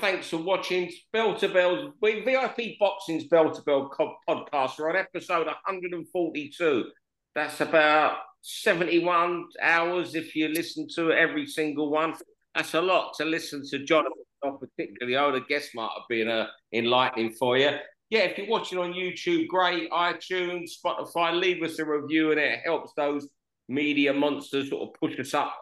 thanks for watching Bell to Bell, VIP Boxing's Bell to Bell podcast. We're on episode 142. That's about 71 hours if you listen to every single one. That's a lot to listen to John, particularly. Oh, the guest might have been uh, enlightening for you. Yeah, if you're watching on YouTube, great. iTunes, Spotify, leave us a review and it helps those media monsters sort of push us up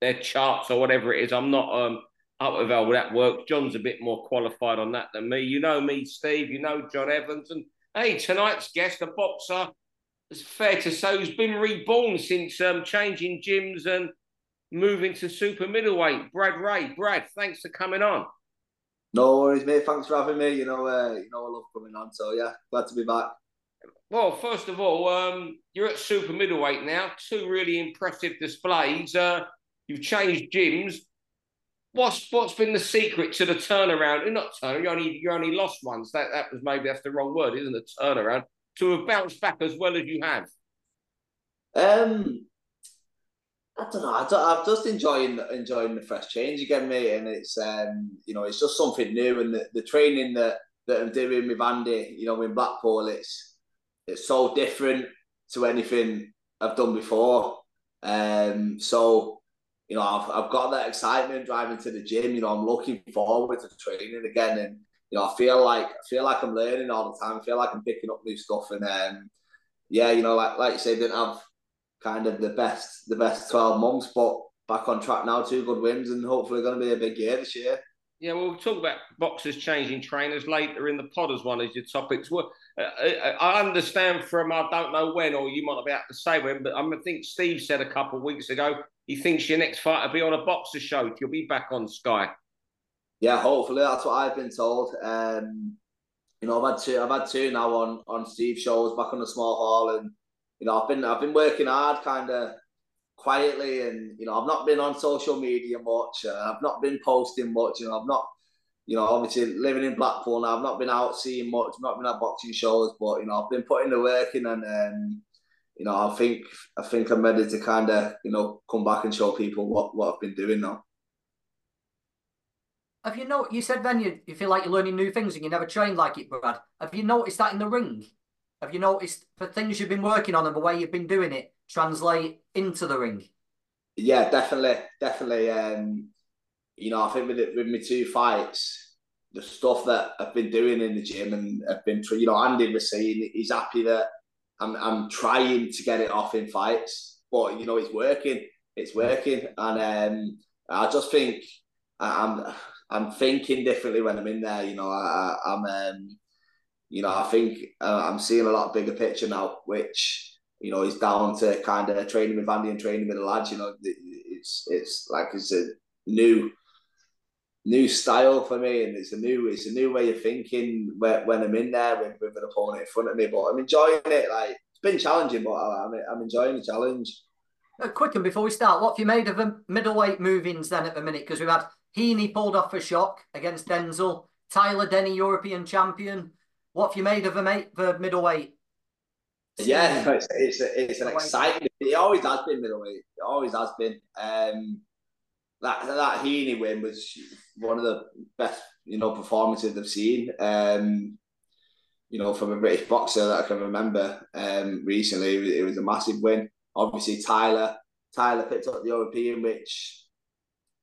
their charts or whatever it is. I'm not um, up with how that works. John's a bit more qualified on that than me. You know me, Steve. You know John Evans. And hey, tonight's guest, a boxer, it's fair to say, who's been reborn since um, changing gyms and moving to super middleweight. Brad Rea. Brad, thanks for coming on. No worries, mate. Thanks for having me. You know, uh, you know, I love coming on. So yeah, glad to be back. Well, first of all, um, you're at super middleweight now. Two really impressive displays. Uh, you've changed gyms. What's what's been the secret to the turnaround? You're not turn. You only you only lost once. That that was maybe that's the wrong word, isn't it? Turnaround to have bounced back as well as you have. Um, I don't know. I am just enjoying enjoying the fresh change again, mate. And it's um, you know, it's just something new. And the, the training that that I'm doing with Andy, you know, in Blackpool, it's it's so different to anything I've done before. Um, so you know, I've I've got that excitement driving to the gym. You know, I'm looking forward to training again, and you know, I feel like I feel like I'm learning all the time. I feel like I'm picking up new stuff, and um, yeah, you know, like like you say, didn't have kind of the best the best 12 months, but back on track now, two good wins, and hopefully going to be a big year this year. Yeah, well, we'll talk about boxers changing trainers later in the pod as one of your topics. Well, uh, uh, I understand from I don't know when, or you might not be able to say when, but I think Steve said a couple of weeks ago he thinks your next fight will be on a Boxxer show. You'll be back on Sky. Yeah, hopefully that's what I've been told. Um, you know, I've had two. I've had two now on on Steve shows back on the small hall, and you know, I've been I've been working hard, kind of quietly, and you know, I've not been on social media much. Uh, I've not been posting much. You know, I've not, you know, obviously living in Blackpool now. I've not been out seeing much. I've not been at boxing shows, but you know, I've been putting the work in, and um, you know, I think I think I'm ready to kind of you know come back and show people what what I've been doing now. Have you know? You said then you, you feel like you're learning new things and you never trained like it, Brad. Have you noticed that in the ring? Have you noticed for things you've been working on and the way you've been doing it translate into the ring? Yeah, definitely, definitely. Um, you know, I think with it, with my two fights, the stuff that I've been doing in the gym and I've been, you know, Andy was saying he's happy that I'm, I'm trying to get it off in fights, but you know, it's working, it's working, and um, I just think I'm, I'm thinking differently when I'm in there. You know, I, I'm, um, you know, I think uh, I'm seeing a lot bigger picture now, which you know is down to kind of training with Andy and training with the lads. You know, it's it's like it's a new new style for me, and it's a new it's a new way of thinking when, when I'm in there with, with an opponent in front of me. But I'm enjoying it. Like it's been challenging, but I'm I'm enjoying the challenge. Uh, quick and before we start, what have you made of the middleweight movings then at the minute? Because we've had Heaney pulled off a shock against Denzel, Tyler Denny, European champion. What have you made of the mate the middleweight? Yeah, it's it's, it's an exciting. It always has been middleweight. It always has been. Um, that that Heaney win was one of the best you know performances I've seen. Um, you know, from a British boxer that I can remember. Um, recently, it was, it was a massive win. Obviously, Tyler Tyler picked up the European, which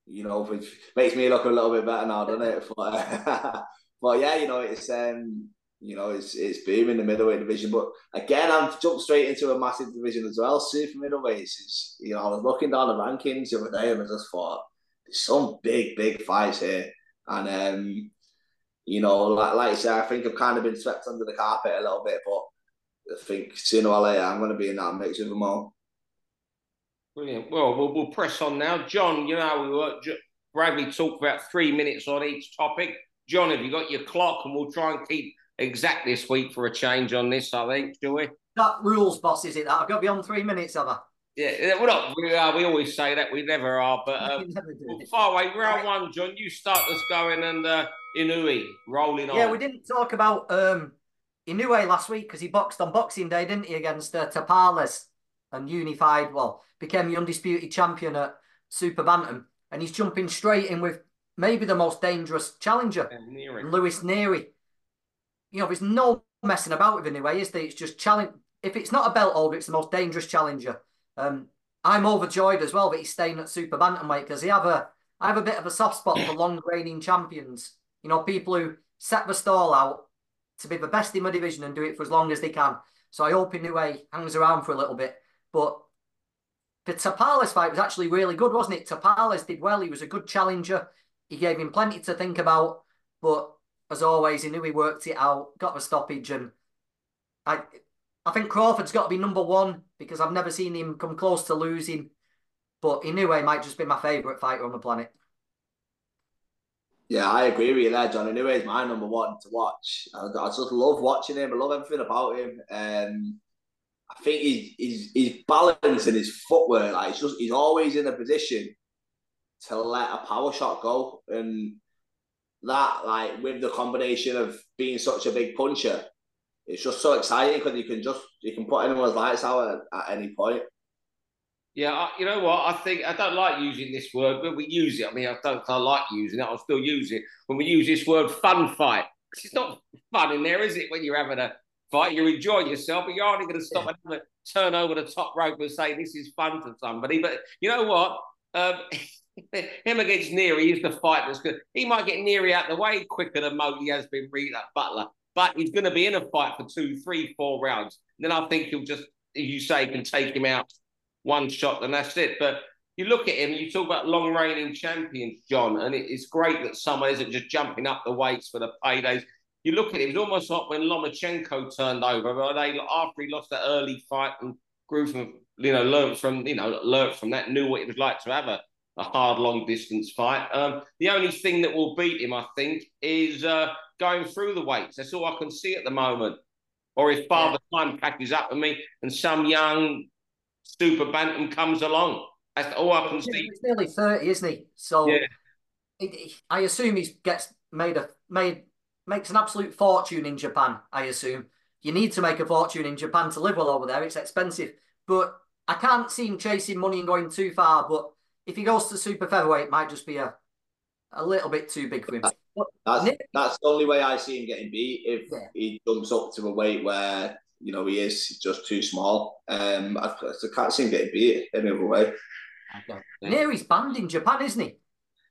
you know which makes me look a little bit better now, doesn't it? But, but yeah, you know, it's um, you know, it's it's booming the middleweight division. But again, I've jumped straight into a massive division as well. Super middleweights is, you know, I was looking down the rankings the other day and I just thought there's some big, big fights here. And um, you know, like like I said, I think I've kind of been swept under the carpet a little bit, but I think sooner or later I'm going to be in that mix with them all. Brilliant. Well, we'll, we'll press on now. John, you know, we were, Bradley talked about three minutes on each topic. John, have you got your clock? And we'll try and keep exact this week for a change on this, I think, do we? That rules, boss, is it? That I've got to be on three minutes, have I? Yeah, we're not. We, are, we always say that we never are, but um, far away. Round one, John. You start us going, and uh, Inoue rolling on. Yeah, we didn't talk about um, Inoue last week because he boxed on Boxing Day, didn't he, against uh, Tapales and unified. Well, became the undisputed champion at Super Bantam, and he's jumping straight in with maybe the most dangerous challenger, Luis Nery. You know, there's no messing about with anyway, is there? It's just challenge. If it's not a belt holder, it's the most dangerous challenger. Um, I'm overjoyed as well that he's staying at super bantamweight because he have a I have a bit of a soft spot for long reigning champions. You know, people who set the stall out to be the best in my division and do it for as long as they can. So I hope Inoue hangs around for a little bit. But the Tapales fight was actually really good, wasn't it? Tapales did well. He was a good challenger. He gave him plenty to think about. But as always, he knew he worked it out, got the stoppage, and I I think Crawford's got to be number one because I've never seen him come close to losing. But Inoue might just be my favourite fighter on the planet. Yeah, I agree with you there, John. Inoue is my number one to watch. I, just love watching him. I love everything about him. Um, I think he's, he's, his balance and his footwork, like it's just he's always in a position to let a power shot go, and that like with the combination of being such a big puncher, it's just so exciting because you can just you can put anyone's lights out at, at any point. Yeah, I, you know what? I think I don't like using this word, but we use it. I mean, I don't. I like using it. I'll still use it when we use this word "fun fight." It's not fun in there, is it? When you're having a fight, you're enjoying yourself, but you're only going to stop and turn over the top rope and say this is fun to somebody. But you know what? Um, him against Nery is the fight that's good. He might get Nery out the way quicker than Mosley has been read at Butler, but he's going to be in a fight for two, three, four rounds. then I think he'll just, as you say, can take him out one shot, and that's it. But you look at him, you talk about long reigning champions, John, and it's great that someone isn't just jumping up the weights for the paydays. You look at him, it's almost like when Lomachenko turned over, they after he lost that early fight and grew from, you know, learned from, you know, learned from that, knew what it was like to have a, a hard long distance fight. Um, the only thing that will beat him, I think, is uh, going through the weights. That's all I can see at the moment. Or if Father yeah. Time catches up with me and some young super bantam comes along. That's all I can see. He's nearly thirty, isn't he? So yeah. I assume he gets made a made makes an absolute fortune in Japan. I assume you need to make a fortune in Japan to live well over there. It's expensive, but I can't see him chasing money and going too far. But if he goes to super featherweight, it might just be a a little bit too big for him. That's Nick, that's the only way I see him getting beat if yeah. he jumps up to a weight where you know, he is just too small. Um, I, I can't see him getting beat any other way. Okay. Yeah, he's banned in Japan, isn't he?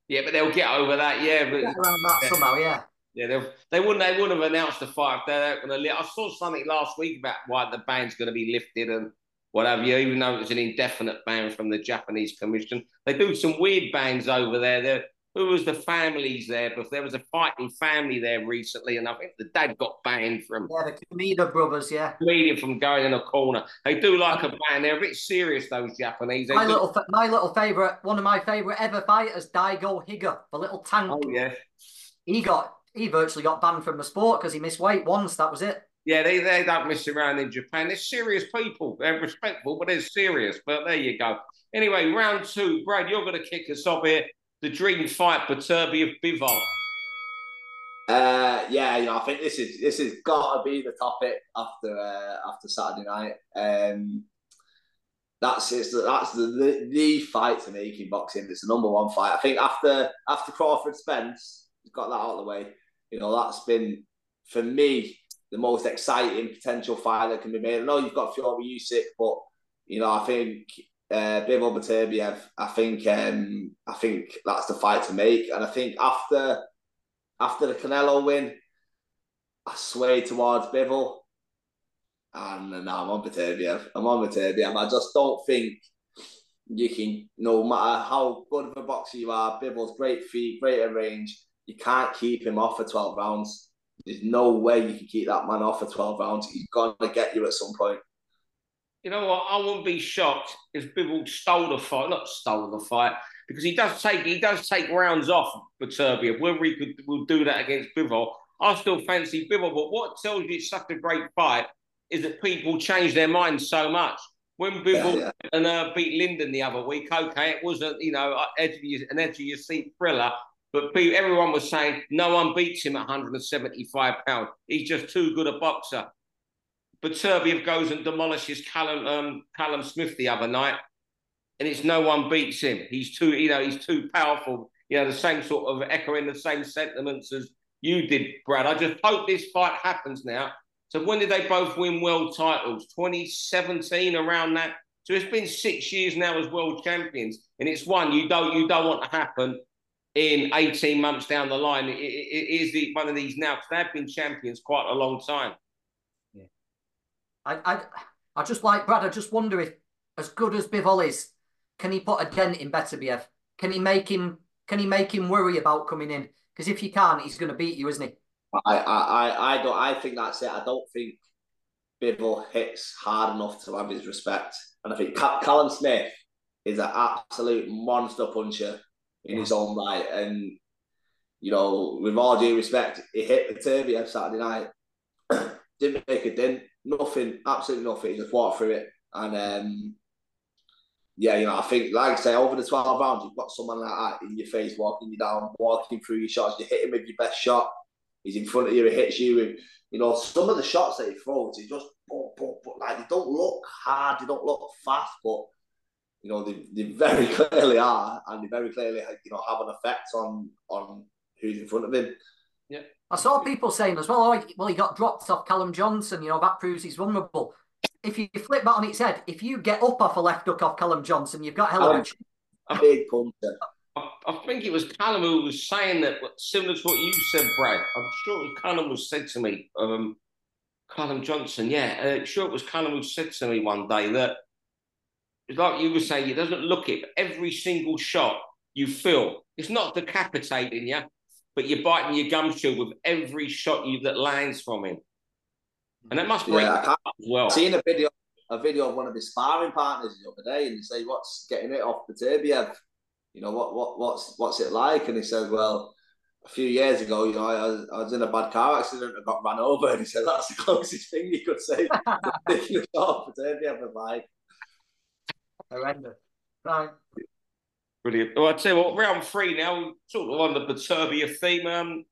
Yeah, but they'll get over that. Yeah, but get around that yeah. somehow. Yeah. Yeah, they they wouldn't. They wouldn't have announced the fight if they're going to. Li- I saw something last week about why the ban's going to be lifted and whatever. You even though it was an indefinite ban from the Japanese Commission, they do some weird bans over there. They're who was the families there? But there was a fighting family there recently, and I think the dad got banned from. Yeah, the Kameda brothers, yeah. Kameda from going in a corner. They do like a ban. They're a bit serious, those Japanese. They my do... little, my little favorite, one of my favorite ever fighters, Daigo Higa, the little tank. Oh yeah. He got, he virtually got banned from the sport because he missed weight once. That was it. Yeah, they, they don't mess around in Japan. They're serious people. They're respectful, but they're serious. But there you go. Anyway, round two. Brad, you're going to kick us off here the dream fight, Beterbiev Bivol? Uh, yeah, you know, I think this is this has got to be the topic after uh, after Saturday night. Um, that's it's that's the, the, the fight to make in boxing. It's the number one fight. I think after after Crawford Spence got that out of the way. You know, that's been for me the most exciting potential fight that can be made. I know you've got Fury Usyk, but you know, I think uh, Bivol Beterbiev, I think um, I think that's the fight to make, and I think after after the Canelo win, I sway towards Bivol, and now I'm on Beterbiev. I'm on Beterbiev. I just don't think you can, no matter how good of a boxer you are, Bivol's great feet, great range. You can't keep him off for twelve rounds. There's no way you can keep that man off for twelve rounds. He's gonna get you at some point you know what? I wouldn't be shocked if Bivol stole the fight, not stole the fight, because he does take he does take rounds off Beterbiev. Whether he could will do that against Bivol, I still fancy Bivol. But what tells you it's such a great fight is that people change their minds so much. When Bivol yeah, yeah. and uh, beat Lyndon the other week, okay, it wasn't you know edge of your, an edge of your seat thriller. But everyone was saying no one beats him at 175 pounds. He's just too good a boxer. Beterbiev goes and demolishes Callum um, Callum Smith the other night, and it's no one beats him. He's too, you know, he's too powerful. you know, the same sort of echoing the same sentiments as you did, Brad. I just hope this fight happens now. So when did they both win world titles? 2017, around that. So it's been six years now as world champions, and it's one you don't you don't want to happen in 18 months down the line. it, it is the, one of these now because they've been champions quite a long time. Yeah, I I I just like Brad. I just wonder if, as good as Bivol is, can he put a dent in Beterbiev? Can he make him? Can he make him worry about coming in? Because if he can't, he's going to beat you, isn't he? I, I, I don't. I think that's it. I don't think Bivol hits hard enough to have his respect, and I think Callum Smith is an absolute monster puncher in yeah. his own right. And you know, with all due respect, he hit Beterbiev Saturday night. Didn't make a dent. Nothing. Absolutely nothing. He just walked through it, and um, yeah, you know, I think, like I say, over the 12 rounds, you've got someone like that in your face, walking you down, walking through your shots. You hit him with your best shot. He's in front of you, he hits you. And, you know, some of the shots that he throws, he just, boom, boom, boom, like, they don't look hard, they don't look fast, but, you know, they, they very clearly are, and they very clearly, you know, have an effect on on who's in front of him. Yeah. I saw people saying as well, oh, well, he got dropped off Callum Johnson, you know, that proves he's vulnerable if you flip that on its head, if you get up off a left hook off Callum Johnson, you've got hell of a big punter. I, I think it was Callum who was saying that, similar to what you said, Brad. I'm sure it was Callum who said to me, um, Callum Johnson, yeah, uh, sure it was Callum who said to me one day that, like you were saying, it doesn't look it, but every single shot you feel, it's not decapitating you, but you're biting your gum shield with every shot you that lands from him. And that must break yeah, as well. I've seen a video a video of one of his sparring partners the other day and he say, What's getting it off Beterbiev? You know, what what what's what's it like? And he said, Well, a few years ago, you know, I was, I was in a bad car accident and got run over. And he said, That's the closest thing you could say. off Beterbiev was like. Horrendous. Brilliant. Well, I'd say what round three now, sort of on the Beterbiev theme. Um,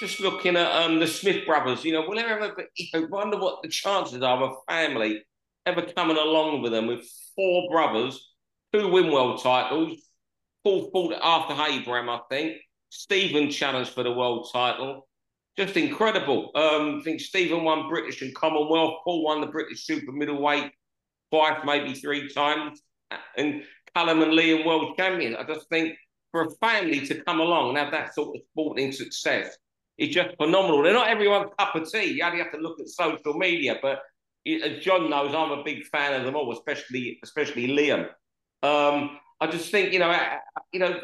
just looking at um, the Smith brothers, you know, will ever you know, wonder what the chances are of a family ever coming along with them with four brothers, two win world titles, Paul fought after Abraham, I think. Stephen challenged for the world title. Just incredible. Um, I think Stephen won British and Commonwealth. Paul won the British super middleweight twice, maybe three times. And Callum and Liam world champions. I just think for a family to come along and have that sort of sporting success is just phenomenal. They're not everyone's cup of tea. You only have to look at social media, but as John knows, I'm a big fan of them all, especially especially Liam. Um, I just think you know, you know,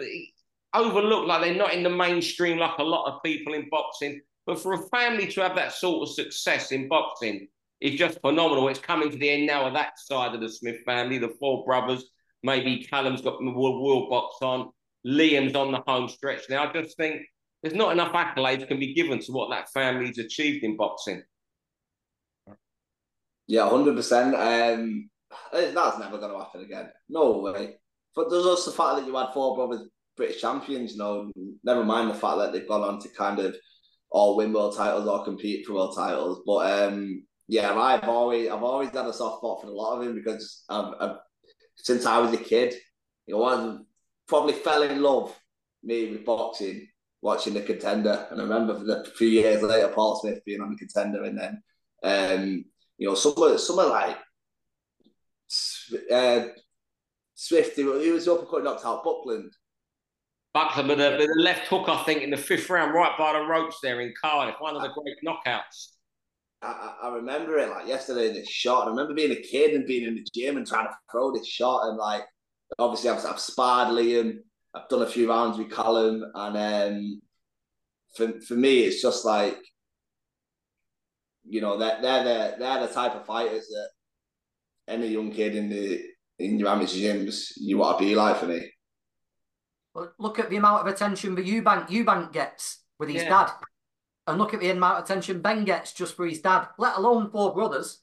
overlooked like they're not in the mainstream like a lot of people in boxing. But for a family to have that sort of success in boxing is just phenomenal. It's coming to the end now of that side of the Smith family, the four brothers. Maybe Callum's got the world, box on. Liam's on the home stretch now. I just think there's not enough accolades can be given to what that family's achieved in boxing. Yeah, hundred um, percent. That's never going to happen again. No way. But there's also the fact that you had four brothers British champions. You know, never mind the fact that they've gone on to kind of all win world titles or compete for world titles. But um, yeah, I've always I've always had a soft spot for a lot of them because I've, I've, since I was a kid, you know, I probably fell in love me with boxing watching the contender. And I remember a few years later, Paul Smith being on the contender, and then um, you know, someone, someone like uh, Swift, he was the uppercut knocked out Buckland. Buckland with a, with a left hook, I think, in the fifth round, right by the ropes there in Cardiff, one of the great knockouts. I, I remember it like yesterday, this shot. I remember being a kid and being in the gym and trying to throw this shot. And like, obviously, I've, I've sparred Liam I've done a few rounds with Callum, and um, for for me, it's just like you know they're they're the they're the type of fighters that any young kid in the in your amateur gyms you want to be like for me. Well, look at the amount of attention that Eubank Eubank gets with his yeah. dad, and look at the amount of attention Ben gets just for his dad. Let alone four brothers.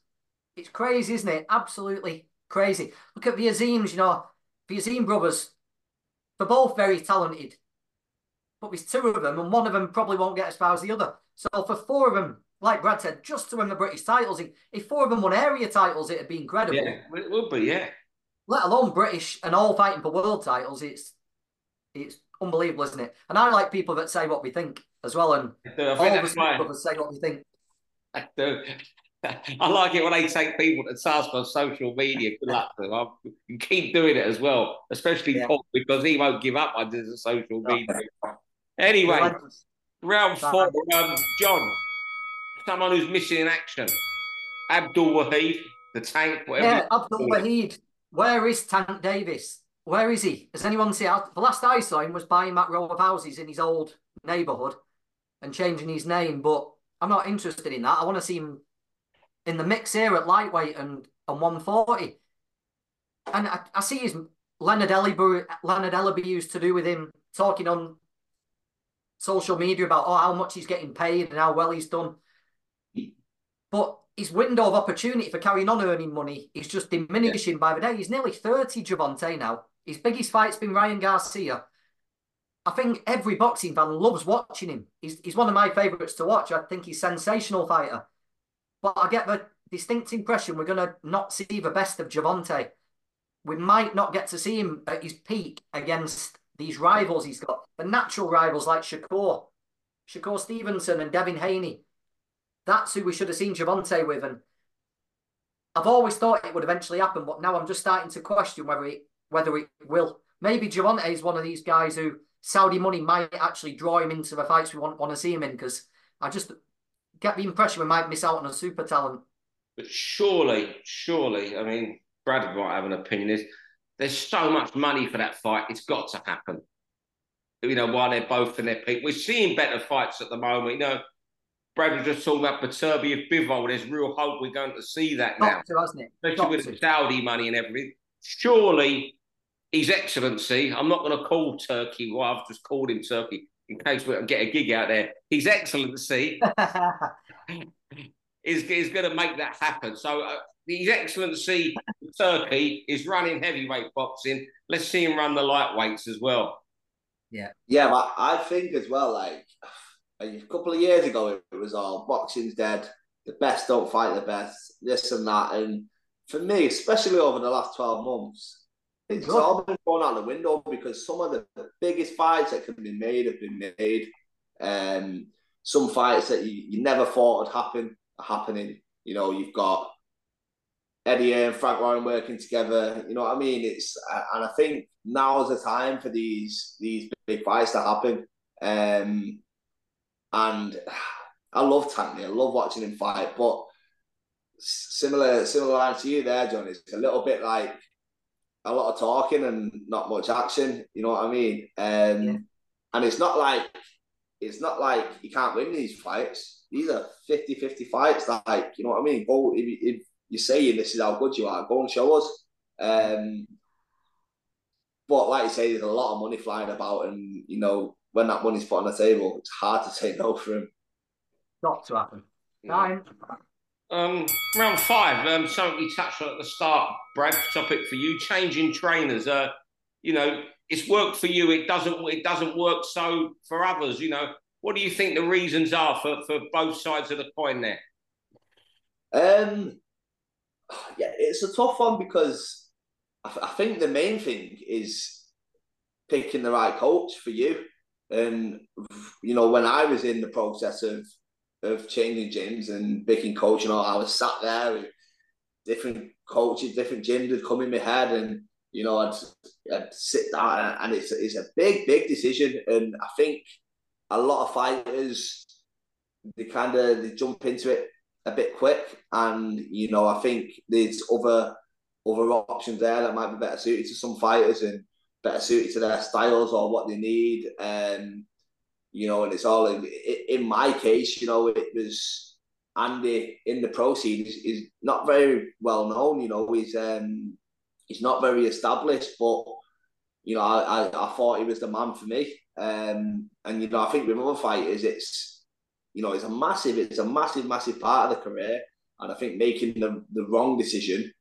It's crazy, isn't it? Absolutely crazy. Look at the Azims, you know, the Azim brothers they're both very talented, but there's two of them, and one of them probably won't get as far as the other. So for four of them, like Brad said, just to win the British titles, if four of them won area titles, it'd be incredible. Yeah, it would be, yeah. Let alone British and all fighting for world titles, it's it's unbelievable, isn't it? And I like people that say what we think as well, and all people that say what we think. I do. I like it when they take people to task on social media. Good luck to them. You keep doing it as well, especially yeah. Paul, because he won't give up on the social media. Anyway, round four, um, John, someone who's missing in action. Abdul Wahid, the tank, whatever. Yeah, Abdul Wahid. Where is Tank Davis? Where is he? Has anyone seen? How, The last I saw him was buying that row of houses in his old neighbourhood and changing his name. But I'm not interested in that. I want to see him in the mix here at lightweight and, and 140. And I, I see his Leonard Ellerbe, Leonard Ellerbe used to do with him talking on social media about oh how much he's getting paid and how well he's done. But his window of opportunity for carrying on earning money is just diminishing yeah. by the day. He's nearly 30, Gervonta now. His biggest fight's been Ryan Garcia. I think every boxing fan loves watching him. He's, he's one of my favourites to watch. I think he's a sensational fighter. But I get the distinct impression we're going to not see the best of Gervonta. We might not get to see him at his peak against these rivals he's got, the natural rivals like Shakur, Shakur Stevenson and Devin Haney. That's who we should have seen Gervonta with. And I've always thought it would eventually happen, but now I'm just starting to question whether it whether it will. Maybe Gervonta is one of these guys who Saudi money might actually draw him into the fights we want, want to see him in because I just get the impression we might miss out on a super talent. But surely, surely, I mean, Brad might have an opinion. Is there's so much money for that fight? It's got to happen. You know, while they're both in their peak, we're seeing better fights at the moment. You know, Brad was just talking about Beterbiev Bivol. There's real hope we're going to see that now, to, hasn't it? especially got with to. the Saudi money and everything. Surely, His Excellency. I'm not going to call Turki. Well, I've just called him Turki in case we get a gig out there. His Excellency is, is going to make that happen. So, uh, His Excellency Turki is running heavyweight boxing. Let's see him run the lightweights as well. Yeah. Yeah, but I think as well, like a couple of years ago, it was all boxing's dead. The best don't fight the best, this and that. And for me, especially over the last 12 months, it's all been thrown out the window because some of the biggest fights that can be made have been made. Um, some fights that you, you never thought would happen are happening. You know, you've got Eddie and Frank Warren working together. You know what I mean? It's and I think now is the time for these these big fights to happen. Um, and I love Tankney. I love watching him fight. But similar similar line to you there, John. It's a little bit like a lot of talking and not much action. You know what I mean? Um, yeah. And it's not like it's not like you can't win these fights. These are 50-50 fights. Like you know what I mean? Go if, if you're saying this is how good you are, go and show us. Um, but like you say, there's a lot of money flying about, and you know when that money's put on the table, it's hard to say no for him. Not to happen. Nine. Um, round five, um, something we touched on at the start, Brad. Topic for you: changing trainers. Uh, you know, it's worked for you. It doesn't. It doesn't work so for others. You know, what do you think the reasons are for for both sides of the coin there? Um, yeah, it's a tough one because I, I think the main thing is picking the right coach for you. And you know, when I was in the process of of changing gyms and picking coach and all, I was sat there with different coaches, different gyms would come in my head, and you know, I'd, I'd sit down, and it's it's a big, big decision. And I think a lot of fighters they kind of they jump into it a bit quick, and you know, I think there's other other options there that might be better suited to some fighters and better suited to their styles or what they need. Um, you know, and it's all in, in my case, you know, it was Andy in the proceeds is not very well known. You know, he's um, he's not very established, but you know, I, I, I thought he was the man for me. Um, and you know, I think with other fighters, it's you know, it's a massive, it's a massive, massive part of the career. And I think making the, the wrong decision,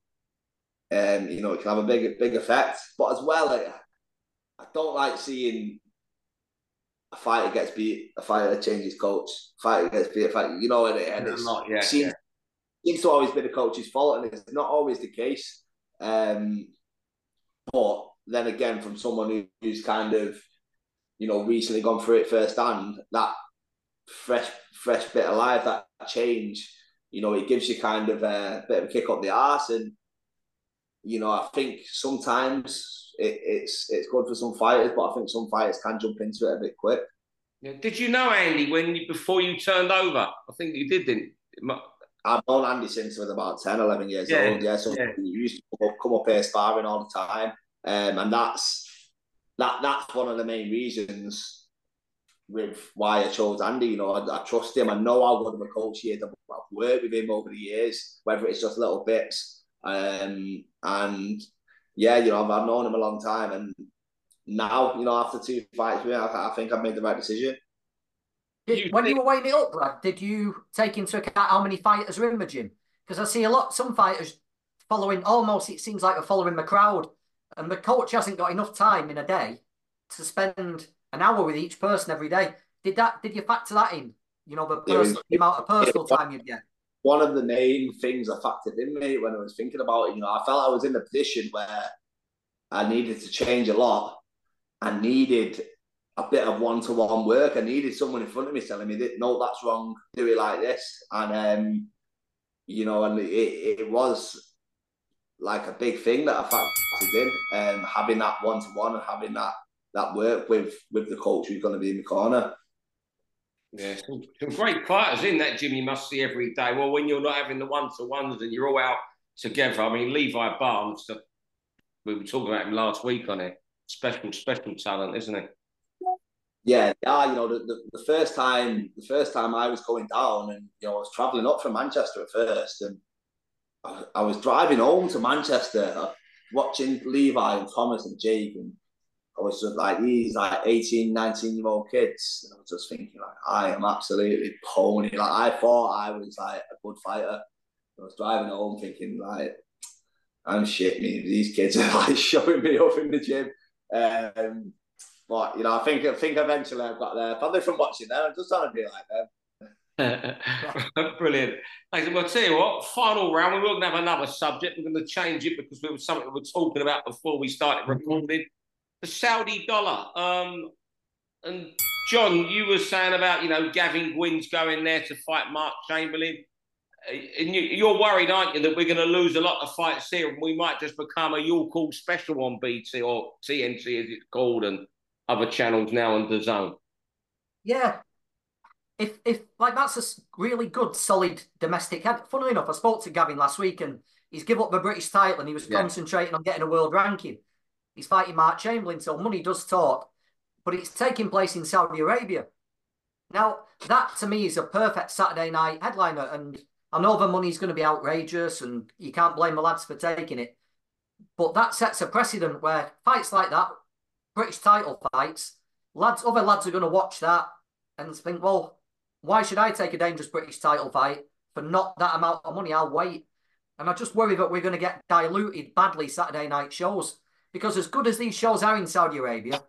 um, you know, it can have a big, big effect. But as well, I, I don't like seeing a fighter gets beat, a fighter changes coach, a fighter gets beat, a fighter, you know, and, and it's not, yeah, seems, yeah. seems to always be the coach's fault, and it's not always the case. Um, but then again, from someone who's kind of you know, recently gone through it firsthand, that fresh, fresh bit of life, that change, you know, it gives you kind of a bit of a kick up the arse. And, you know, I think sometimes it, it's it's good for some fighters, but I think some fighters can jump into it a bit quick. Yeah. Did you know Andy when you, before you turned over? I think you did, didn't I've known Andy since I was about 10, 11 years yeah. old. Yeah, so yeah. he used to come up, here sparring all the time. Um, and that's that that's one of the main reasons with why I chose Andy. You know, I, I trust him. I know how good of a coach he is. I've, I've worked with him over the years, whether it's just little bits. Um, and yeah, you know, I've, I've known him a long time, and now, you know, after two fights with I, I think I've made the right decision. Did, when you were weighing it up, Brad, did you take into account how many fighters are in the gym? Because I see a lot, some fighters following almost, it seems like they're following the crowd. And the coach hasn't got enough time in a day to spend an hour with each person every day. Did that? Did you factor that in? You know, the, person, the amount of personal time you'd get. One of the main things I factored in me when I was thinking about it, you know, I felt I was in a position where I needed to change a lot. I needed a bit of one to one work. I needed someone in front of me telling me that no, that's wrong. Do it like this, and um, you know, and it, it was like a big thing that I factored in, um, having that one to one and having that that work with with the coach who's going to be in the corner. Yeah, some, some great fighters in that you must see every day. Well, when you're not having the one to ones and you're all out together. I mean, Levi Barnes, we were talking about him last week on it. Special, special talent, isn't he? Yeah, yeah. You know, the, the, the first time, the first time I was going down, and you know, I was travelling up from Manchester at first, and I, was driving home to Manchester, uh, watching Levi and Thomas and Jake, and I was just like these like 18, 19 year old kids. And I was just thinking like I am absolutely pony. Like I thought I was like a good fighter. I was driving home thinking like I'm shit me. These kids are like showing me up in the gym. Um, but you know, I think I think eventually I've got there. Probably from watching them, I'm just trying to be like them. Brilliant. Thanks. Well, I'll tell you what, final round, we will have another subject. We're going to change it because it was something we were talking about before we started recording. The Saudi dollar. Um, and John, you were saying about, you know, Gavin Gwynne's going there to fight Mark Chamberlain. Uh, and you, are worried, aren't you, that we're going to lose a lot of fights here and we might just become a York Hall special on BT or TNT as it's called and other channels now on the zone? Yeah, if if like that's a really good solid domestic head. Funnily enough, I spoke to Gavin last week and he's give up the British title and he was yeah. concentrating on getting a world ranking. He's fighting Mark Chamberlain, so money does talk, but it's taking place in Saudi Arabia. Now that to me is a perfect Saturday night headliner, and I know the money's going to be outrageous, and you can't blame the lads for taking it. But that sets a precedent where fights like that, British title fights, lads, other lads are going to watch that and think, well, why should I take a dangerous British title fight for not that amount of money? I'll wait. And I just worry that we're going to get diluted badly Saturday night shows. Because as good as these shows are in Saudi Arabia,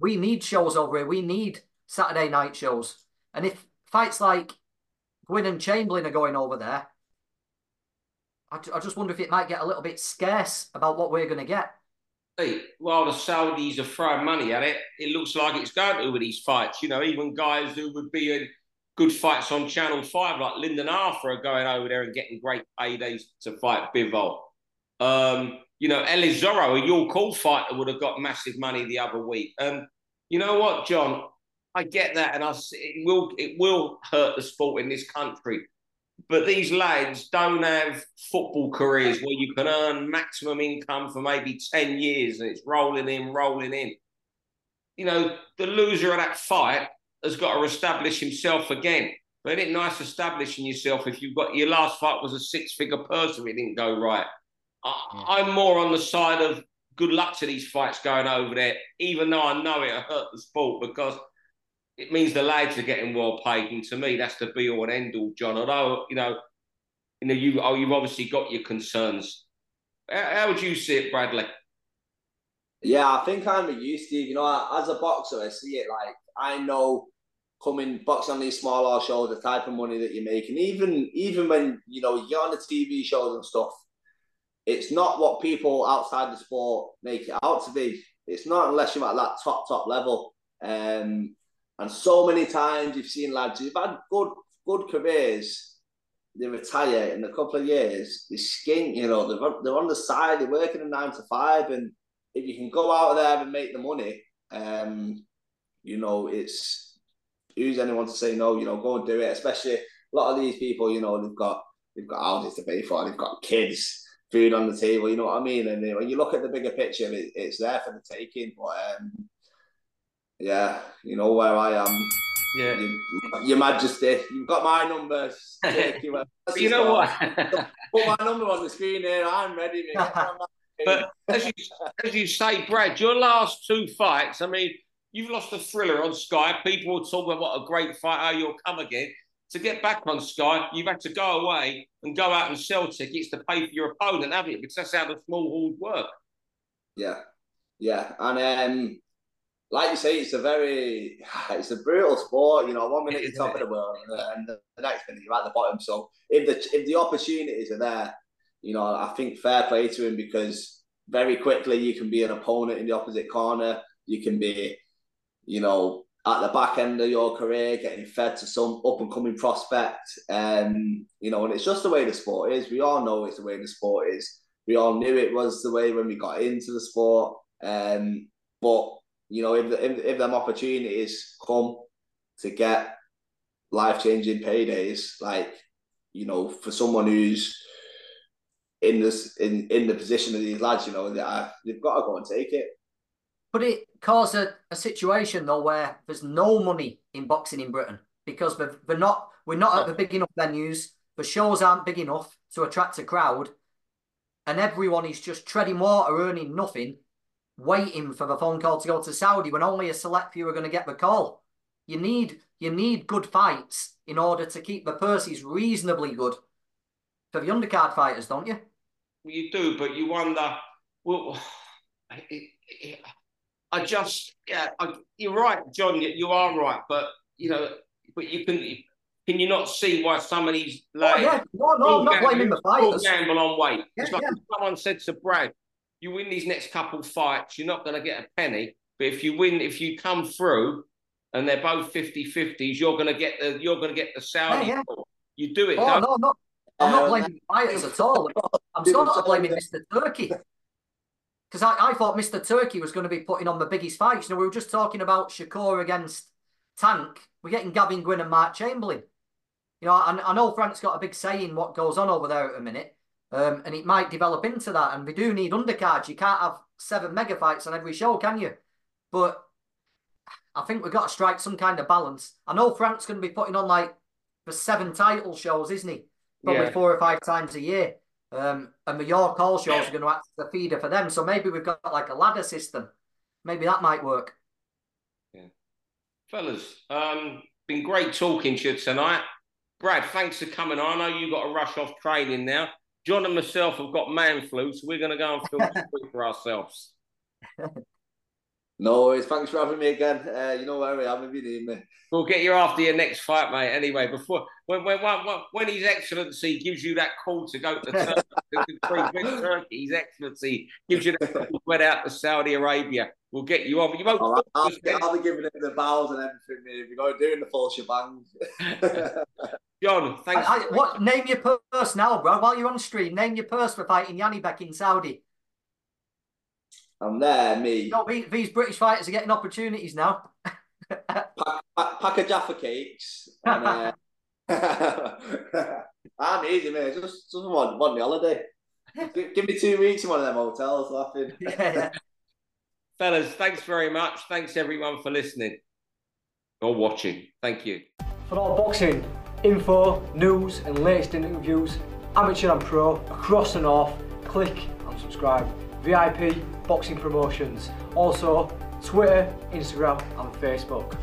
we need shows over here. We need Saturday night shows. And if fights like Gwynne and Chamberlain are going over there, I, just wonder if it might get a little bit scarce about what we're going to get. Hey, while the Saudis are throwing money at it, it looks like it's going to with these fights. You know, even guys who would be in good fights on Channel 5, like Lyndon Arthur are going over there and getting great paydays to fight Bivol. Um, you know, Ellis Zorro, a York Hall fighter, would have got massive money the other week. Um, you know what, John? I get that, and I, it will it will hurt the sport in this country. But these lads don't have football careers where you can earn maximum income for maybe 10 years and it's rolling in, rolling in. You know, the loser of that fight has got to establish himself again. But it's nice establishing yourself if you've got your last fight was a six figure person, it didn't go right. I, am more on the side of good luck to these fights going over there, even though I know it'll hurt the sport because it means the lads are getting well paid. And to me, that's the be all and end all, John. Although, you know, you know, you oh, you've obviously got your concerns. How, how would you see it, Bradley? Yeah, I think I'm a you, Steve. You know, as a boxer, I see it like I know coming boxing on these smaller shows, the type of money that you're making, even even when you know you're on the TV shows and stuff, it's not what people outside the sport make it out to be. It's not unless you're at that top top level. Um, and so many times you've seen lads who've had good good careers, they retire in a couple of years, they skink, you know, they're, they're on the side, they're working a nine to five, and if you can go out there and make the money, um, you know, it's who's anyone to say no, you know, go and do it, especially a lot of these people, you know, they've got they've got houses to pay for, they've got kids, food on the table, you know what I mean? And when you look at the bigger picture, it, it's there for the taking. But um, yeah, you know where I am. Yeah. You, Your Majesty, you've got my number. you, you know what? Put my number on the screen here. I'm ready. but as you, as you say, Brad, your last two fights, I mean, you've lost a thriller on Sky. People will talk about what a great fighter you'll come again to get back on Sky, you've had to go away and go out and sell tickets to pay for your opponent, haven't you? Because that's how the small halls work. Yeah, yeah, and um, like you say, it's a very, it's a brutal sport. You know, one minute you're top of the world, and the next minute you're at the bottom. So if the if the opportunities are there, you know, I think fair play to him because very quickly you can be an opponent in the opposite corner. You can be, you know, at the back end of your career, getting fed to some up and coming prospect. Um, you know, and it's just the way the sport is. We all know it's the way the sport is. We all knew it was the way when we got into the sport. Um, but you know, if if, if them opportunities come to get life changing paydays, like you know, for someone who's in this in in the position of these lads, you know, they've got to go and take it. But it caused a, a situation though where there's no money in boxing in Britain because we're, we're not we're not at the big enough venues. The shows aren't big enough to attract a crowd, and everyone is just treading water, earning nothing, waiting for the phone call to go to Saudi when only a select few are going to get the call. You need you need good fights in order to keep the purses reasonably good for the undercard fighters, don't you? You do, but you wonder. Well, it, it, I just, yeah, I, you're right, John. You, you, are right, but you know, but you can. Can you not see why some of these like, oh, yeah. no, no, I'm not blaming the fighters. gamble on weight. Yeah, it's like yeah. someone said to Brad, you win these next couple fights, you're not going to get a penny. But if you win, if you come through and they're both 50-50s, you're going to get the you're going to get the Saudi. Yeah, yeah. You do it. Oh, no, no, I'm not blaming fighters at all. I'm still not blaming Mr. Turki because I, I thought Mr. Turki was going to be putting on the biggest fights. You know, we were just talking about Shakur against Tank. We're getting Gavin Gwynne and Mark Chamberlain. You know, I, I know Frank's got a big say in what goes on over there at the minute, um, and it might develop into that. And we do need undercards. You can't have seven mega fights on every show, can you? But I think we've got to strike some kind of balance. I know Frank's going to be putting on like the seven title shows, isn't he? Probably yeah. four or five times a year. Um, and the York Hall shows are going to act as a feeder for them. So maybe we've got like a ladder system. Maybe that might work. Yeah. Fellas, um, been great talking to you tonight. Brad, thanks for coming on. I know you've got to rush off training now. John and myself have got man flu, so we're going to go and feel for ourselves. No worries. Thanks for having me again. Uh, you know where I am if you need me. We'll get you after your next fight, mate. Anyway, before when when when, when His Excellency gives you that call to go to Turkey, Turkey His Excellency gives you that call to went out to Saudi Arabia. We'll get you on. You won't. Oh, I'll, I'll, I'll, be giving him the bows and everything. If you're going doing the full shebang. John, thanks. I, I, what name your purse now, bro? While you're on stream, name your purse for fighting Yanni back in Saudi. I'm there, me. No, these British fighters are getting opportunities now. pack, pack, pack of Jaffa cakes. And, uh, I'm easy, mate. Just, just want, want the holiday. give, give, me two weeks in one of them hotels, laughing. yeah, yeah. Fellas, thanks very much. Thanks everyone for listening or watching. Thank you. For all boxing info, news, and latest interviews, amateur and pro across and off, click and subscribe. VIP Boxing Promotions. Also, Twitter, Instagram, and Facebook.